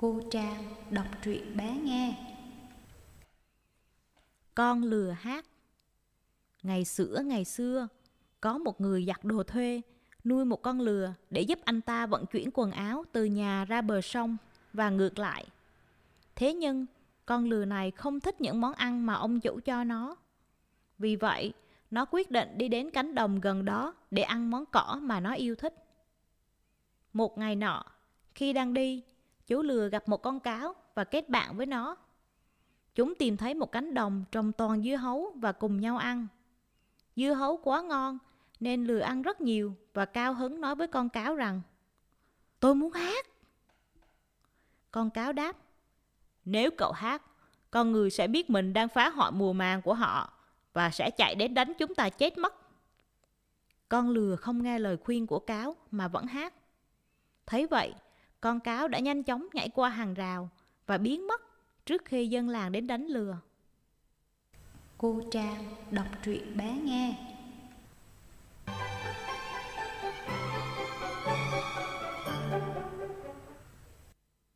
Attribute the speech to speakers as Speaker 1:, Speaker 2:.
Speaker 1: Cô Trang đọc truyện bé nghe.
Speaker 2: Con lừa hát Ngày xưa ngày xưa, có một người giặt đồ thuê, nuôi một con lừa để giúp anh ta vận chuyển quần áo từ nhà ra bờ sông và ngược lại. Thế nhưng, con lừa này không thích những món ăn mà ông chủ cho nó. Vì vậy, nó quyết định đi đến cánh đồng gần đó để ăn món cỏ mà nó yêu thích. Một ngày nọ, khi đang đi, chú lừa gặp một con cáo và kết bạn với nó. Chúng tìm thấy một cánh đồng trồng toàn dưa hấu và cùng nhau ăn. Dưa hấu quá ngon nên lừa ăn rất nhiều và cao hứng nói với con cáo rằng Tôi muốn hát. Con cáo đáp Nếu cậu hát, con người sẽ biết mình đang phá hoại mùa màng của họ và sẽ chạy đến đánh chúng ta chết mất. Con lừa không nghe lời khuyên của cáo mà vẫn hát. Thấy vậy, con cáo đã nhanh chóng nhảy qua hàng rào và biến mất trước khi dân làng đến đánh lừa.
Speaker 1: Cô Trang đọc truyện bé nghe.